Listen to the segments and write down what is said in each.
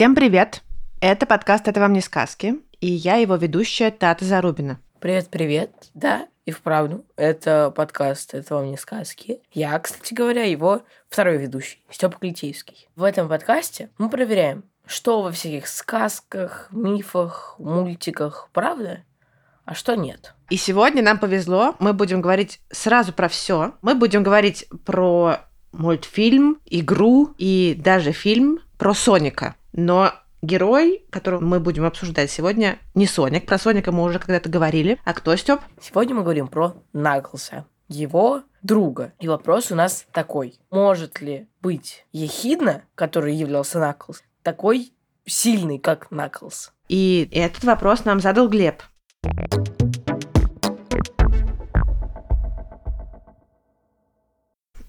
Всем привет! Это подкаст «Это вам не сказки», и я его ведущая Тата Зарубина. Привет-привет. Да, и вправду, это подкаст «Это вам не сказки». Я, кстати говоря, его второй ведущий, Степа Клитейский. В этом подкасте мы проверяем, что во всяких сказках, мифах, мультиках правда, а что нет. И сегодня нам повезло, мы будем говорить сразу про все. Мы будем говорить про мультфильм, игру и даже фильм про Соника. Но герой, которого мы будем обсуждать сегодня, не Соник. Про Соника мы уже когда-то говорили. А кто, Степ? Сегодня мы говорим про Наклса, его друга. И вопрос у нас такой. Может ли быть Ехидна, который являлся Наклс, такой сильный, как Наклс? И этот вопрос нам задал Глеб.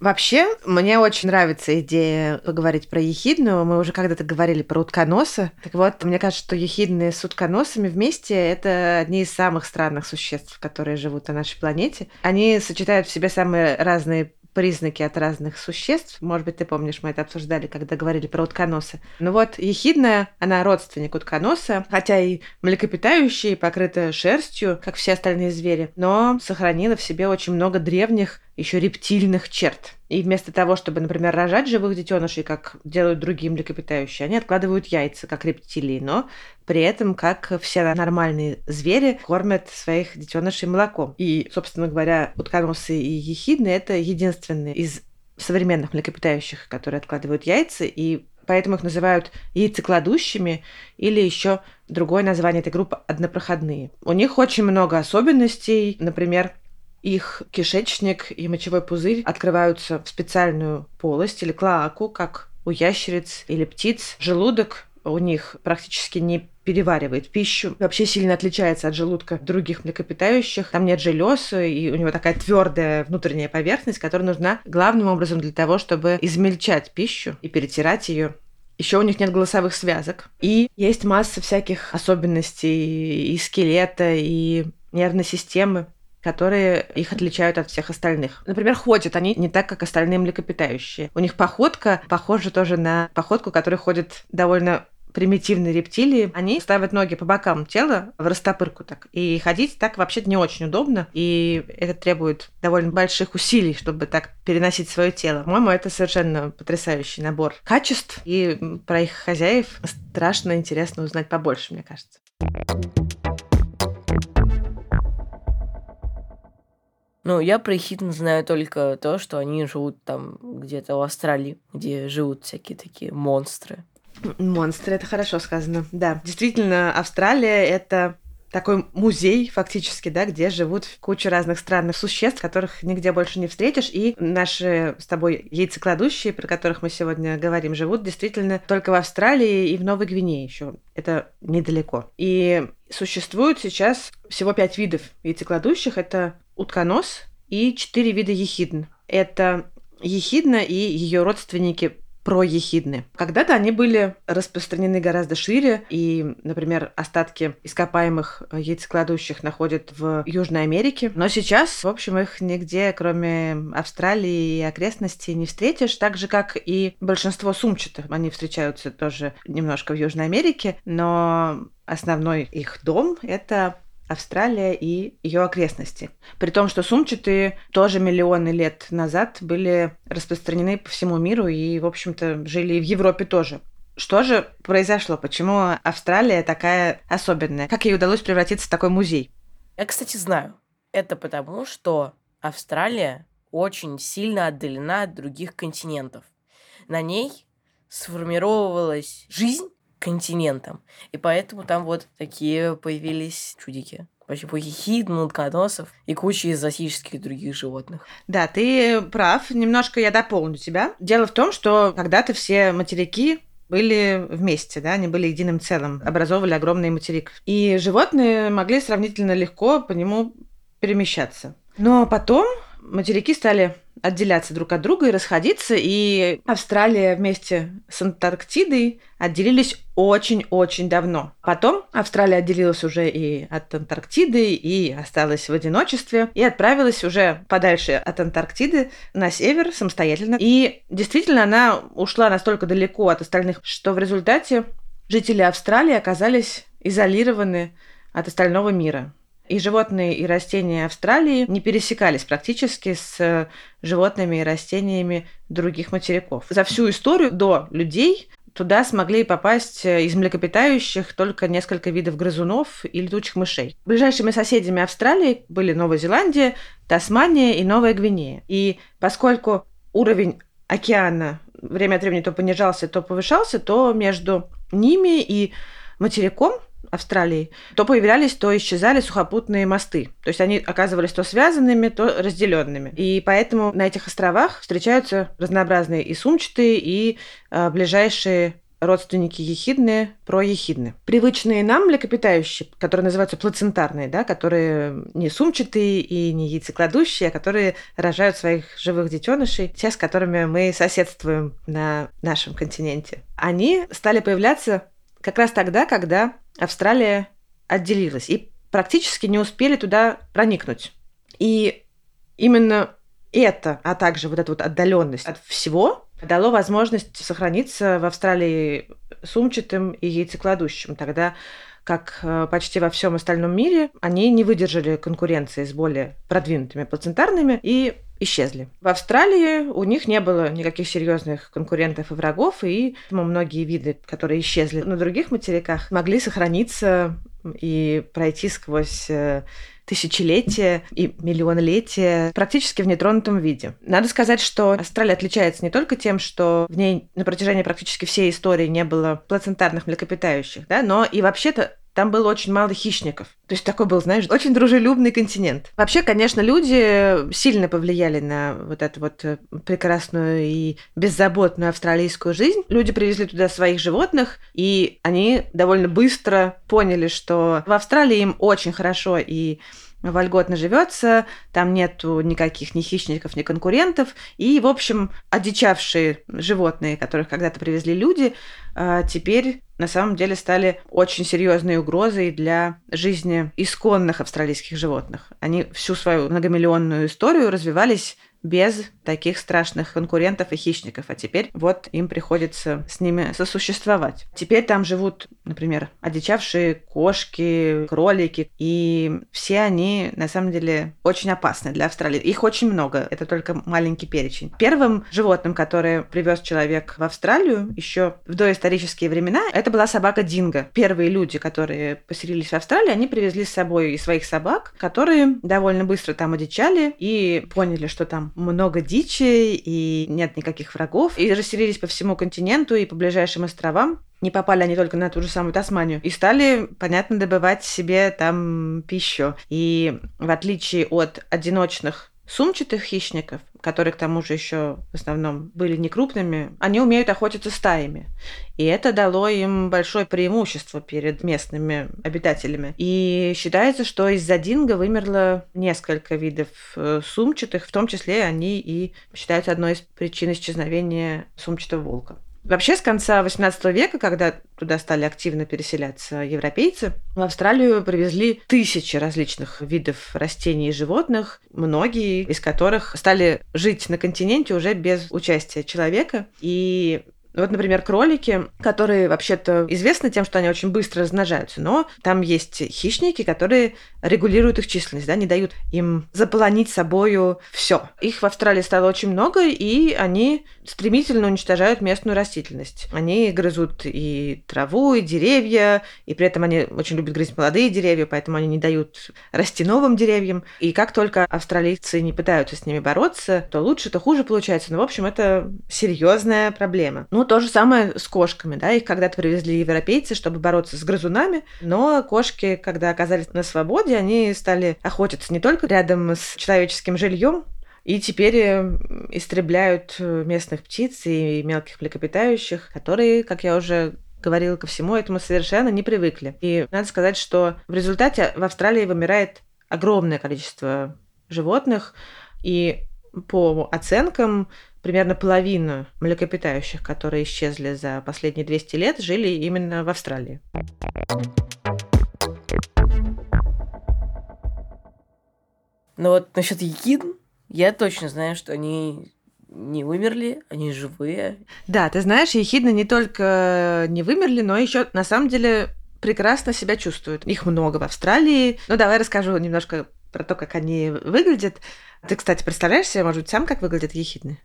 Вообще, мне очень нравится идея поговорить про ехидную. Мы уже когда-то говорили про утконоса. Так вот, мне кажется, что ехидные с утконосами вместе — это одни из самых странных существ, которые живут на нашей планете. Они сочетают в себе самые разные признаки от разных существ. Может быть, ты помнишь, мы это обсуждали, когда говорили про утконоса. Ну вот, ехидная, она родственник утконоса, хотя и млекопитающая, и покрыта шерстью, как все остальные звери, но сохранила в себе очень много древних еще рептильных черт. И вместо того, чтобы, например, рожать живых детенышей, как делают другие млекопитающие, они откладывают яйца, как рептилии, но при этом, как все нормальные звери, кормят своих детенышей молоком. И, собственно говоря, утконосы и ехидны – это единственные из современных млекопитающих, которые откладывают яйца, и поэтому их называют яйцекладущими или еще другое название этой группы – однопроходные. У них очень много особенностей, например, их кишечник и мочевой пузырь открываются в специальную полость или клоаку, как у ящериц или птиц. Желудок у них практически не переваривает пищу. Вообще сильно отличается от желудка других млекопитающих. Там нет желез, и у него такая твердая внутренняя поверхность, которая нужна главным образом для того, чтобы измельчать пищу и перетирать ее еще у них нет голосовых связок. И есть масса всяких особенностей и скелета, и нервной системы, которые их отличают от всех остальных. Например, ходят они не так, как остальные млекопитающие. У них походка похожа тоже на походку, которой ходят довольно примитивные рептилии, они ставят ноги по бокам тела в растопырку так. И ходить так вообще-то не очень удобно. И это требует довольно больших усилий, чтобы так переносить свое тело. По-моему, это совершенно потрясающий набор качеств. И про их хозяев страшно интересно узнать побольше, мне кажется. Ну, я про хитн знаю только то, что они живут там где-то в Австралии, где живут всякие такие монстры. Монстры, это хорошо сказано. Да, действительно, Австралия — это такой музей фактически, да, где живут куча разных странных существ, которых нигде больше не встретишь. И наши с тобой яйцекладущие, про которых мы сегодня говорим, живут действительно только в Австралии и в Новой Гвинее еще. Это недалеко. И существует сейчас всего пять видов яйцекладущих. Это утконос и четыре вида ехидн. Это ехидна и ее родственники проехидны. Когда-то они были распространены гораздо шире, и, например, остатки ископаемых яйцекладущих находят в Южной Америке. Но сейчас, в общем, их нигде, кроме Австралии и окрестностей, не встретишь, так же, как и большинство сумчатых. Они встречаются тоже немножко в Южной Америке, но основной их дом — это Австралия и ее окрестности. При том, что сумчатые тоже миллионы лет назад были распространены по всему миру и, в общем-то, жили и в Европе тоже. Что же произошло? Почему Австралия такая особенная? Как ей удалось превратиться в такой музей? Я, кстати, знаю. Это потому, что Австралия очень сильно отдалена от других континентов. На ней сформировалась жизнь континентам. И поэтому там вот такие появились чудики. Типа хихидн, утконосов и куча экзотических других животных. Да, ты прав. Немножко я дополню тебя. Дело в том, что когда-то все материки были вместе, да, они были единым целым, образовывали огромный материк. И животные могли сравнительно легко по нему перемещаться. Но потом материки стали отделяться друг от друга и расходиться, и Австралия вместе с Антарктидой отделились очень-очень давно. Потом Австралия отделилась уже и от Антарктиды, и осталась в одиночестве, и отправилась уже подальше от Антарктиды на север самостоятельно. И действительно, она ушла настолько далеко от остальных, что в результате жители Австралии оказались изолированы от остального мира и животные, и растения Австралии не пересекались практически с животными и растениями других материков. За всю историю до людей туда смогли попасть из млекопитающих только несколько видов грызунов и летучих мышей. Ближайшими соседями Австралии были Новая Зеландия, Тасмания и Новая Гвинея. И поскольку уровень океана время от времени то понижался, то повышался, то между ними и материком Австралии, то появлялись, то исчезали сухопутные мосты. То есть они оказывались то связанными, то разделенными. И поэтому на этих островах встречаются разнообразные и сумчатые, и э, ближайшие родственники ехидные, проехидные. Привычные нам млекопитающие, которые называются плацентарные, да, которые не сумчатые и не яйцекладущие, а которые рожают своих живых детенышей, те, с которыми мы соседствуем на нашем континенте. Они стали появляться как раз тогда, когда Австралия отделилась и практически не успели туда проникнуть. И именно это, а также вот эта вот отдаленность от всего дало возможность сохраниться в Австралии сумчатым и яйцекладущим. Тогда как э, почти во всем остальном мире, они не выдержали конкуренции с более продвинутыми плацентарными и исчезли. В Австралии у них не было никаких серьезных конкурентов и врагов, и многие виды, которые исчезли на других материках, могли сохраниться и пройти сквозь э, тысячелетия и миллионлетия практически в нетронутом виде. Надо сказать, что Австралия отличается не только тем, что в ней на протяжении практически всей истории не было плацентарных млекопитающих, да, но и вообще-то там было очень мало хищников. То есть такой был, знаешь, очень дружелюбный континент. Вообще, конечно, люди сильно повлияли на вот эту вот э, прекрасную и беззаботную австралийскую жизнь. Люди привезли туда своих животных, и они довольно быстро поняли, что в Австралии им очень хорошо и вольготно живется, там нету никаких ни хищников, ни конкурентов, и, в общем, одичавшие животные, которых когда-то привезли люди, а, теперь на самом деле стали очень серьезной угрозой для жизни исконных австралийских животных. Они всю свою многомиллионную историю развивались без таких страшных конкурентов и хищников. А теперь вот им приходится с ними сосуществовать. Теперь там живут, например, одичавшие кошки, кролики, и все они на самом деле очень опасны для Австралии. Их очень много, это только маленький перечень. Первым животным, которое привез человек в Австралию еще в доисторические времена, это была собака Динго. Первые люди, которые поселились в Австралии, они привезли с собой и своих собак, которые довольно быстро там одичали и поняли, что там много дичи, и нет никаких врагов, и расселились по всему континенту и по ближайшим островам. Не попали они только на ту же самую Тасманию. И стали, понятно, добывать себе там пищу. И в отличие от одиночных сумчатых хищников, которые к тому же еще в основном были не крупными, они умеют охотиться стаями. И это дало им большое преимущество перед местными обитателями. И считается, что из-за динго вымерло несколько видов э, сумчатых, в том числе они и считаются одной из причин исчезновения сумчатого волка. Вообще, с конца XVIII века, когда туда стали активно переселяться европейцы, в Австралию привезли тысячи различных видов растений и животных, многие из которых стали жить на континенте уже без участия человека. И вот, например, кролики, которые вообще-то известны тем, что они очень быстро размножаются, но там есть хищники, которые регулируют их численность, да, не дают им заполонить собою все. Их в Австралии стало очень много, и они стремительно уничтожают местную растительность. Они грызут и траву, и деревья, и при этом они очень любят грызть молодые деревья, поэтому они не дают расти новым деревьям. И как только австралийцы не пытаются с ними бороться, то лучше, то хуже получается. Но, в общем, это серьезная проблема. Ну, то же самое с кошками, да, их когда-то привезли европейцы, чтобы бороться с грызунами, но кошки, когда оказались на свободе, они стали охотиться не только рядом с человеческим жильем, И теперь э, истребляют э, местных птиц и мелких млекопитающих, которые, как я уже говорила, ко всему этому совершенно не привыкли. И надо сказать, что в результате в Австралии вымирает огромное количество животных, и по оценкам примерно половина млекопитающих, которые исчезли за последние 200 лет, жили именно в Австралии. Но вот насчет ехидн, я точно знаю, что они не вымерли, они живые. Да, ты знаешь, ехидны не только не вымерли, но еще на самом деле прекрасно себя чувствуют. Их много в Австралии. Ну, давай расскажу немножко про то, как они выглядят. Ты, кстати, представляешь себе, может быть, сам как выглядят ехидны?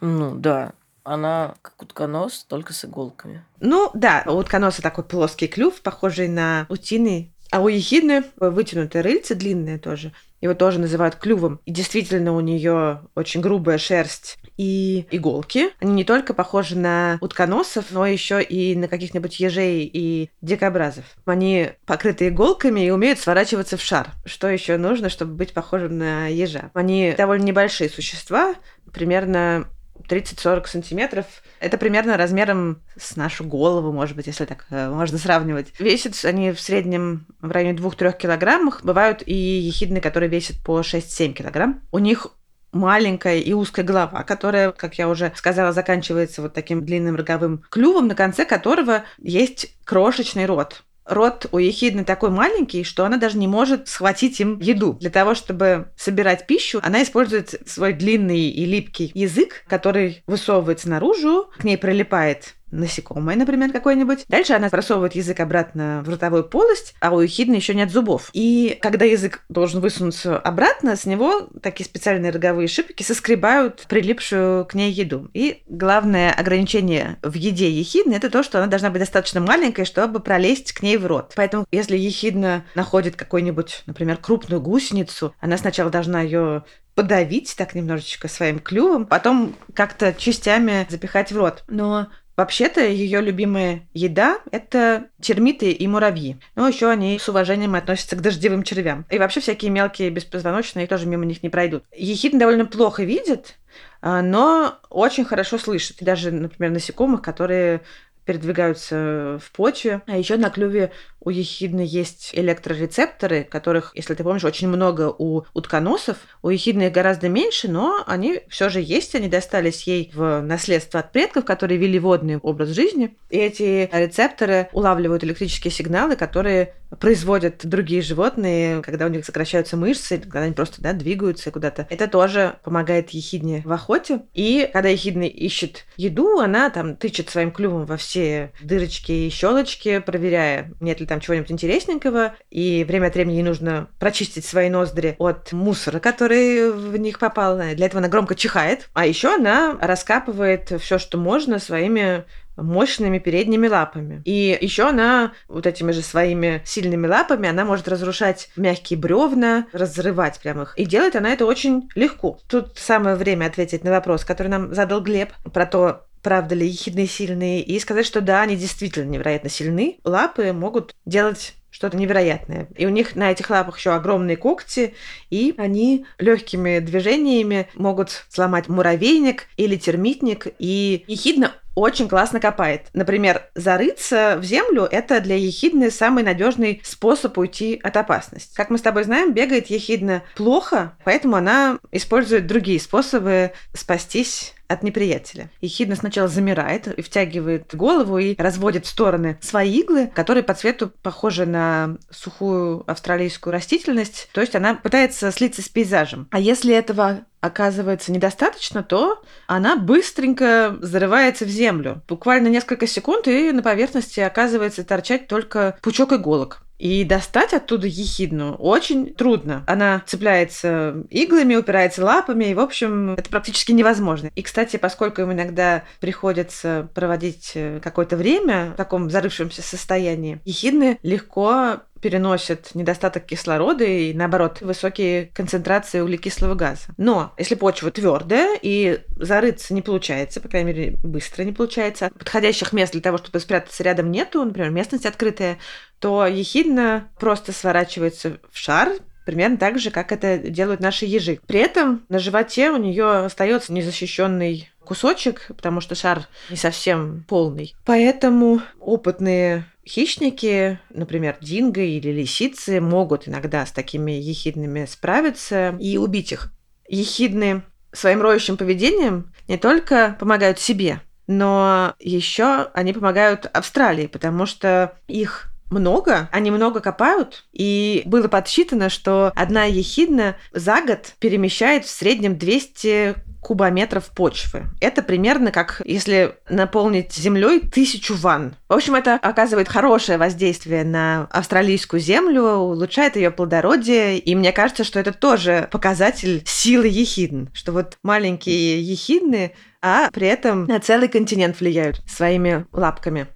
Ну, да. Она как утконос, только с иголками. Ну, да, у утконоса такой плоский клюв, похожий на утиный. А у ехидны вытянутые рыльце, длинные тоже. Его тоже называют клювом. И действительно у нее очень грубая шерсть и иголки. Они не только похожи на утконосов, но еще и на каких-нибудь ежей и дикобразов. Они покрыты иголками и умеют сворачиваться в шар. Что еще нужно, чтобы быть похожим на ежа? Они довольно небольшие существа, примерно 30-40 сантиметров. Это примерно размером с нашу голову, может быть, если так э, можно сравнивать. Весят они в среднем в районе 2-3 килограммах. Бывают и ехидны, которые весят по 6-7 килограмм. У них маленькая и узкая голова, которая, как я уже сказала, заканчивается вот таким длинным роговым клювом, на конце которого есть крошечный рот рот у ехидны такой маленький, что она даже не может схватить им еду. Для того, чтобы собирать пищу, она использует свой длинный и липкий язык, который высовывается наружу, к ней прилипает насекомое, например, какое-нибудь. Дальше она просовывает язык обратно в ротовую полость, а у ехидны еще нет зубов. И когда язык должен высунуться обратно, с него такие специальные роговые шипики соскребают прилипшую к ней еду. И главное ограничение в еде ехидны это то, что она должна быть достаточно маленькой, чтобы пролезть к ней в рот. Поэтому, если ехидна находит какой-нибудь, например, крупную гусеницу, она сначала должна ее подавить так немножечко своим клювом, потом как-то частями запихать в рот. Но Вообще-то ее любимая еда – это термиты и муравьи. Но еще они с уважением относятся к дождевым червям. И вообще всякие мелкие беспозвоночные тоже мимо них не пройдут. Ехидны довольно плохо видят, а, но очень хорошо слышат. даже, например, насекомых, которые передвигаются в почве. А еще на клюве у ехидны есть электрорецепторы, которых, если ты помнишь, очень много у утконосов. У ехидны их гораздо меньше, но они все же есть. Они достались ей в наследство от предков, которые вели водный образ жизни. И эти рецепторы улавливают электрические сигналы, которые производят другие животные, когда у них сокращаются мышцы, когда они просто да, двигаются куда-то. Это тоже помогает ехидне в охоте. И когда ехидна ищет еду, она там тычет своим клювом во все дырочки и щелочки, проверяя, нет ли там чего-нибудь интересненького, и время от времени ей нужно прочистить свои ноздри от мусора, который в них попал. Для этого она громко чихает. А еще она раскапывает все, что можно своими мощными передними лапами. И еще она вот этими же своими сильными лапами она может разрушать мягкие бревна, разрывать прям их. И делает она это очень легко. Тут самое время ответить на вопрос, который нам задал Глеб про то, правда ли ехидные сильные, и сказать, что да, они действительно невероятно сильны. Лапы могут делать что-то невероятное. И у них на этих лапах еще огромные когти, и они легкими движениями могут сломать муравейник или термитник. И ехидна очень классно копает. Например, зарыться в землю – это для ехидны самый надежный способ уйти от опасности. Как мы с тобой знаем, бегает ехидна плохо, поэтому она использует другие способы спастись от неприятеля. Ехидна сначала замирает и втягивает голову и разводит в стороны свои иглы, которые по цвету похожи на сухую австралийскую растительность. То есть она пытается слиться с пейзажем. А если этого оказывается недостаточно, то она быстренько зарывается в землю. Буквально несколько секунд, и на поверхности оказывается торчать только пучок иголок. И достать оттуда ехидну очень трудно. Она цепляется иглами, упирается лапами, и, в общем, это практически невозможно. И, кстати, поскольку им иногда приходится проводить э, какое-то время в таком зарывшемся состоянии, ехидны легко переносят недостаток кислорода и, наоборот, высокие концентрации углекислого газа. Но если почва твердая и зарыться не получается, по крайней мере, быстро не получается, подходящих мест для того, чтобы спрятаться рядом нету, например, местность открытая, то ехидна просто сворачивается в шар, примерно так же, как это делают наши ежи. При этом на животе у нее остается незащищенный кусочек, потому что шар не совсем полный. Поэтому опытные хищники, например, динго или лисицы, могут иногда с такими ехидными справиться и убить их. Ехидны своим роющим поведением не только помогают себе, но еще они помогают Австралии, потому что их много, они много копают, и было подсчитано, что одна ехидна за год перемещает в среднем 200 кубометров почвы. Это примерно как если наполнить землей тысячу ванн. В общем, это оказывает хорошее воздействие на австралийскую землю, улучшает ее плодородие, и мне кажется, что это тоже показатель силы ехидн, что вот маленькие ехидны, а при этом на целый континент влияют своими лапками.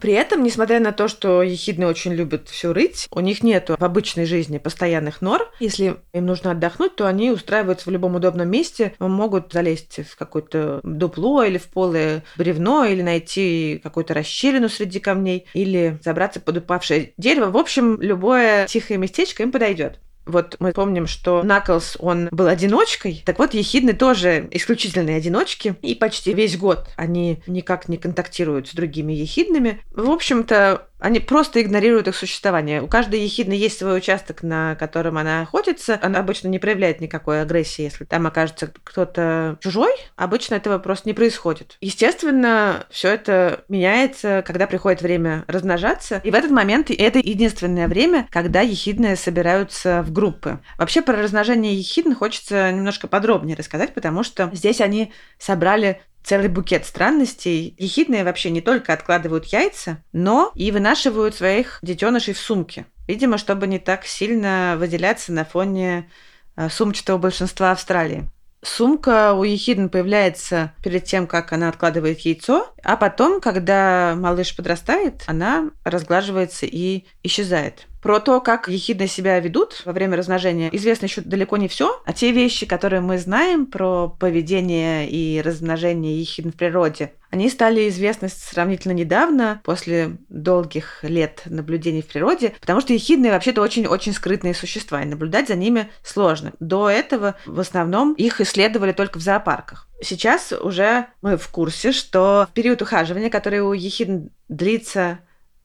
При этом, несмотря на то, что ехидны очень любят все рыть, у них нет в обычной жизни постоянных нор. Если им нужно отдохнуть, то они устраиваются в любом удобном месте, могут залезть в какое-то дупло или в полое бревно, или найти какую-то расщелину среди камней, или забраться под упавшее дерево. В общем, любое тихое местечко им подойдет. Вот мы помним, что Наклс, он был одиночкой. Так вот, ехидны тоже исключительные одиночки. И почти весь год они никак не контактируют с другими ехидными. В общем-то, они просто игнорируют их существование. У каждой ехидны есть свой участок, на котором она охотится. Она обычно не проявляет никакой агрессии, если там окажется кто-то чужой. Обычно этого просто не происходит. Естественно, все это меняется, когда приходит время размножаться. И в этот момент это единственное время, когда ехидные собираются в группы. Вообще про размножение ехидн хочется немножко подробнее рассказать, потому что здесь они собрали целый букет странностей. Ехидные вообще не только откладывают яйца, но и вынашивают своих детенышей в сумке. Видимо, чтобы не так сильно выделяться на фоне э, сумчатого большинства Австралии. Сумка у ехидн появляется перед тем, как она откладывает яйцо, а потом, когда малыш подрастает, она разглаживается и исчезает. Про то, как ехидны себя ведут во время размножения, известно еще далеко не все, а те вещи, которые мы знаем про поведение и размножение ехидн в природе, они стали известны сравнительно недавно, после долгих лет наблюдений в природе, потому что ехидные вообще-то очень-очень скрытные существа, и наблюдать за ними сложно. До этого в основном их исследовали только в зоопарках. Сейчас уже мы в курсе, что в период ухаживания, который у ехидн длится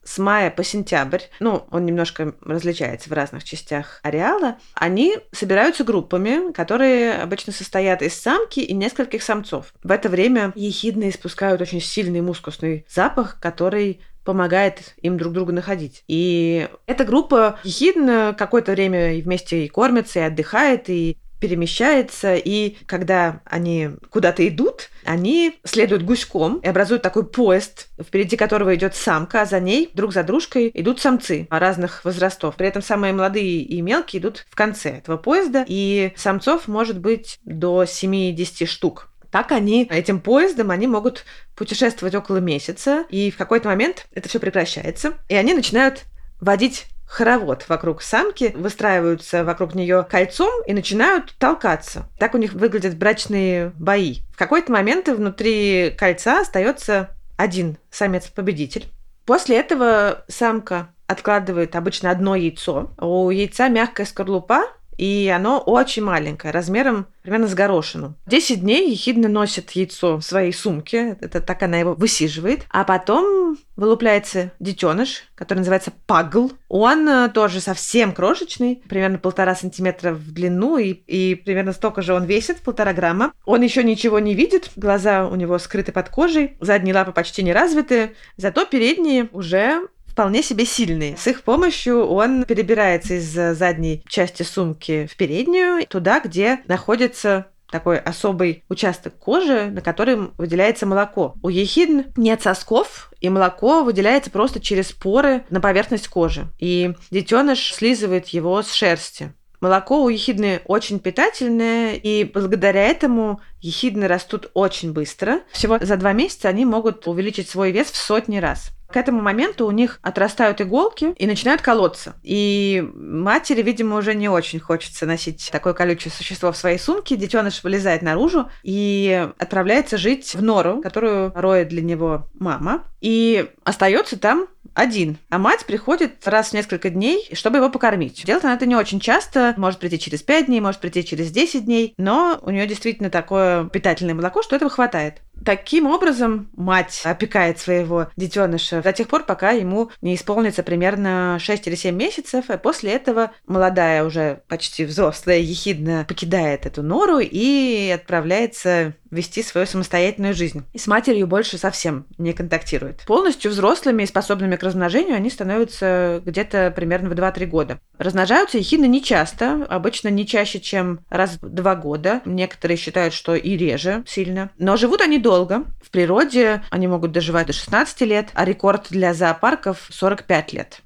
с мая по сентябрь, ну, он немножко различается в разных частях ареала, они собираются группами, которые обычно состоят из самки и нескольких самцов. В это время ехидны испускают очень сильный мускусный запах, который помогает им друг друга находить. И эта группа ехидн какое-то время вместе и кормится, и отдыхает, и перемещается, и когда они куда-то идут, они следуют гуськом и образуют такой поезд, впереди которого идет самка, а за ней друг за дружкой идут самцы разных возрастов. При этом самые молодые и мелкие идут в конце этого поезда, и самцов может быть до 70 штук. Так они этим поездом они могут путешествовать около месяца, и в какой-то момент это все прекращается, и они начинают водить хоровод вокруг самки, выстраиваются вокруг нее кольцом и начинают толкаться. Так у них выглядят брачные бои. В какой-то момент внутри кольца остается один самец-победитель. После этого самка откладывает обычно одно яйцо. У яйца мягкая скорлупа, и оно очень маленькое, размером примерно с горошину. 10 дней ехидна носит яйцо в своей сумке, это так она его высиживает, а потом вылупляется детеныш, который называется пагл. Он э, тоже совсем крошечный, примерно полтора сантиметра в длину, и, и примерно столько же он весит, полтора грамма. Он еще ничего не видит, глаза у него скрыты под кожей, задние лапы почти не развиты, зато передние уже вполне себе сильные. С их помощью он перебирается из задней части сумки в переднюю, туда, где находится такой особый участок кожи, на котором выделяется молоко. У ехидн нет сосков, и молоко выделяется просто через поры на поверхность кожи. И детеныш слизывает его с шерсти. Молоко у ехидны очень питательное, и благодаря этому ехидны растут очень быстро. Всего за два месяца они могут увеличить свой вес в сотни раз. К этому моменту у них отрастают иголки и начинают колоться. И матери, видимо, уже не очень хочется носить такое колючее существо в своей сумке. Детеныш вылезает наружу и отправляется жить в нору, которую роет для него мама. И остается там один, а мать приходит раз в несколько дней, чтобы его покормить. Делает она это не очень часто, может прийти через 5 дней, может прийти через 10 дней, но у нее действительно такое питательное молоко, что этого хватает. Таким образом, мать опекает своего детеныша до тех пор, пока ему не исполнится примерно 6 или 7 месяцев, а после этого молодая, уже почти взрослая ехидна покидает эту нору и отправляется вести свою самостоятельную жизнь. И с матерью больше совсем не контактирует. Полностью взрослыми и способными к размножению они становятся где-то примерно в 2-3 года. Размножаются ехидны не часто, обычно не чаще, чем раз в 2 года. Некоторые считают, что и реже сильно. Но живут они долго. В природе они могут доживать до 16 лет, а рекорд для зоопарков 45 лет.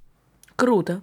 Круто.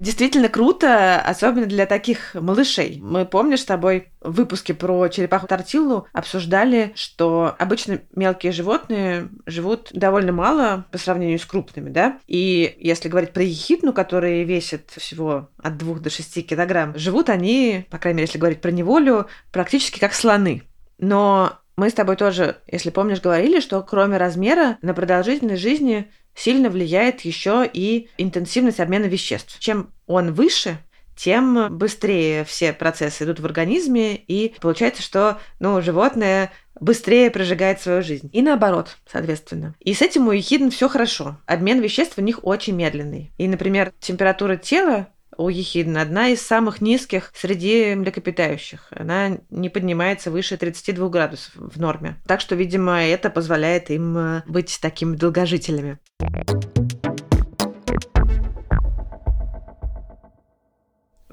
Действительно круто, особенно для таких малышей. Мы, помнишь, с тобой в выпуске про черепаху тортиллу обсуждали, что обычно мелкие животные живут довольно мало по сравнению с крупными, да? И если говорить про ехидну, которые весят всего от 2 до 6 килограмм, живут они, по крайней мере, если говорить про неволю, практически как слоны. Но мы с тобой тоже, если помнишь, говорили, что кроме размера на продолжительность жизни сильно влияет еще и интенсивность обмена веществ. Чем он выше, тем быстрее все процессы идут в организме, и получается, что ну, животное быстрее прожигает свою жизнь. И наоборот, соответственно. И с этим у ехидн все хорошо. Обмен веществ у них очень медленный. И, например, температура тела у ехидны одна из самых низких среди млекопитающих. Она не поднимается выше 32 градусов в норме. Так что, видимо, это позволяет им э, быть такими долгожителями.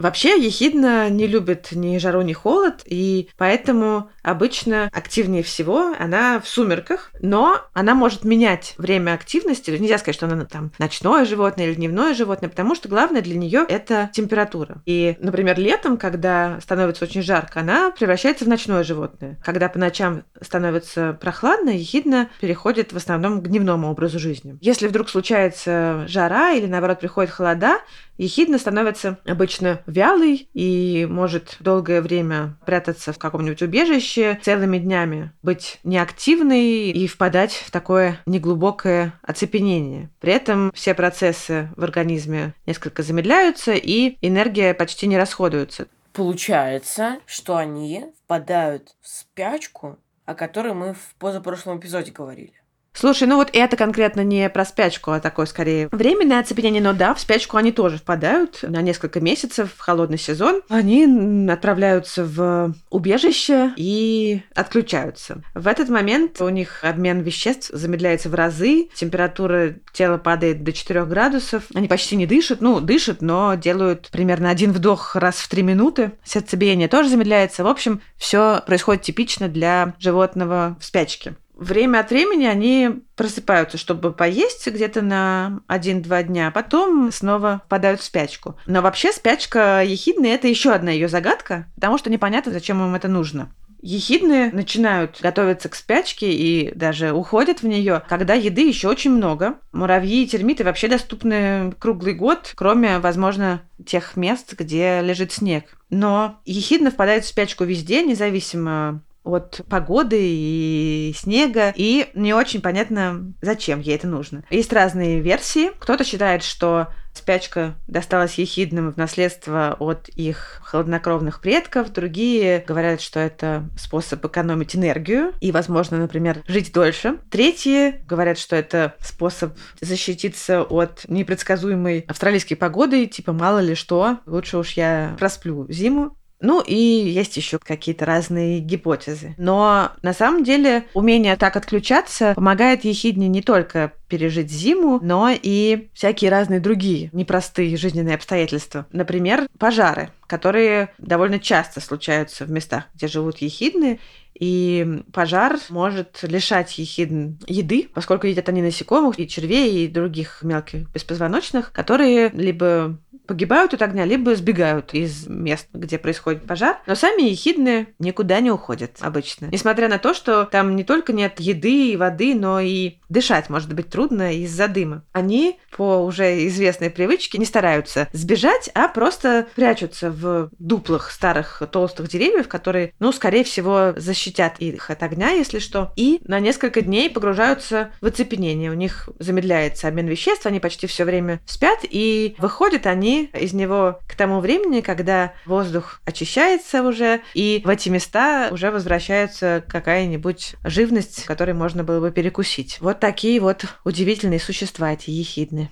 Вообще, ехидна не любит ни жару, ни холод, и поэтому обычно активнее всего она в сумерках, но она может менять время активности. Нельзя сказать, что она там ночное животное или дневное животное, потому что главное для нее это температура. И, например, летом, когда становится очень жарко, она превращается в ночное животное. Когда по ночам становится прохладно, ехидна переходит в основном к дневному образу жизни. Если вдруг случается жара или, наоборот, приходит холода, ехидна становится обычно вялый и может долгое время прятаться в каком-нибудь убежище, целыми днями быть неактивной и впадать в такое неглубокое оцепенение. При этом все процессы в организме несколько замедляются и энергия почти не расходуется. Получается, что они впадают в спячку, о которой мы в позапрошлом эпизоде говорили. Слушай, ну вот это конкретно не про спячку, а такое скорее временное оцепенение, но да, в спячку они тоже впадают на несколько месяцев в холодный сезон. Они отправляются в убежище и отключаются. В этот момент у них обмен веществ замедляется в разы, температура тела падает до 4 градусов, они почти не дышат, ну, дышат, но делают примерно один вдох раз в 3 минуты, сердцебиение тоже замедляется. В общем, все происходит типично для животного в спячке время от времени они просыпаются, чтобы поесть где-то на 1-2 дня, а потом снова впадают в спячку. Но вообще спячка ехидны – это еще одна ее загадка, потому что непонятно, зачем им это нужно. Ехидны начинают готовиться к спячке и даже уходят в нее, когда еды еще очень много. Муравьи и термиты вообще доступны круглый год, кроме, возможно, тех мест, где лежит снег. Но ехидна впадает в спячку везде, независимо от погоды и снега, и не очень понятно, зачем ей это нужно. Есть разные версии. Кто-то считает, что спячка досталась ехидным в наследство от их холоднокровных предков. Другие говорят, что это способ экономить энергию и, возможно, например, жить дольше. Третьи говорят, что это способ защититься от непредсказуемой австралийской погоды, типа мало ли что, лучше уж я просплю зиму. Ну и есть еще какие-то разные гипотезы. Но на самом деле умение так отключаться помогает ехидне не только пережить зиму, но и всякие разные другие непростые жизненные обстоятельства. Например, пожары, которые довольно часто случаются в местах, где живут ехидны, и пожар может лишать ехидн еды, поскольку едят они насекомых, и червей, и других мелких беспозвоночных, которые либо погибают от огня, либо сбегают из мест, где происходит пожар. Но сами ехидны никуда не уходят обычно. Несмотря на то, что там не только нет еды и воды, но и дышать может быть трудно из-за дыма. Они по уже известной привычке не стараются сбежать, а просто прячутся в дуплах старых толстых деревьев, которые, ну, скорее всего, защитят их от огня, если что, и на несколько дней погружаются в оцепенение. У них замедляется обмен веществ, они почти все время спят, и выходят они из него к тому времени, когда воздух очищается уже, и в эти места уже возвращается какая-нибудь живность, которой можно было бы перекусить. Вот такие вот удивительные существа эти ехидны.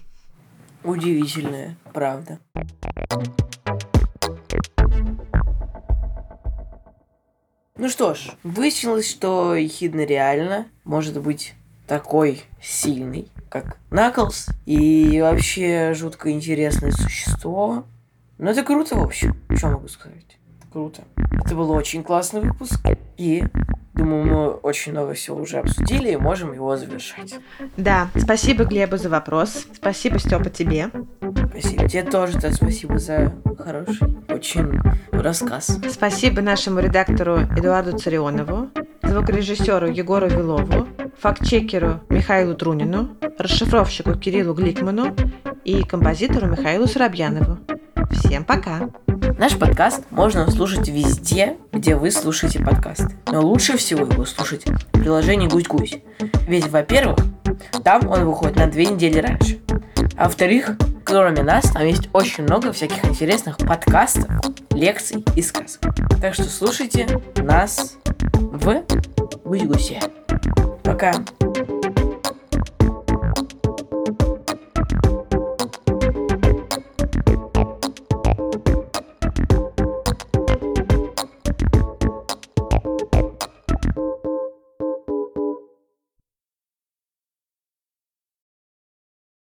Удивительное, правда. Ну что ж, выяснилось, что ехидна реально может быть такой сильный, как Наклз, и вообще жутко интересное существо. Ну это круто, в общем. Что могу сказать? Круто. Это был очень классный выпуск. И думаю, мы очень много всего уже обсудили и можем его завершать. Да, спасибо Глебу за вопрос. Спасибо, Степа, тебе. Спасибо. Тебе тоже да, спасибо за хороший очень рассказ. Спасибо нашему редактору Эдуарду Царионову, звукорежиссеру Егору Вилову, фактчекеру Михаилу Трунину, расшифровщику Кириллу Гликману и композитору Михаилу Соробьянову. Всем пока! Наш подкаст можно слушать везде, где вы слушаете подкасты. Но лучше всего его слушать в приложении «Гусь-Гусь». Ведь, во-первых, там он выходит на две недели раньше. А во-вторых, кроме нас, там есть очень много всяких интересных подкастов, лекций и сказок. Так что слушайте нас в Уигусе. Пока.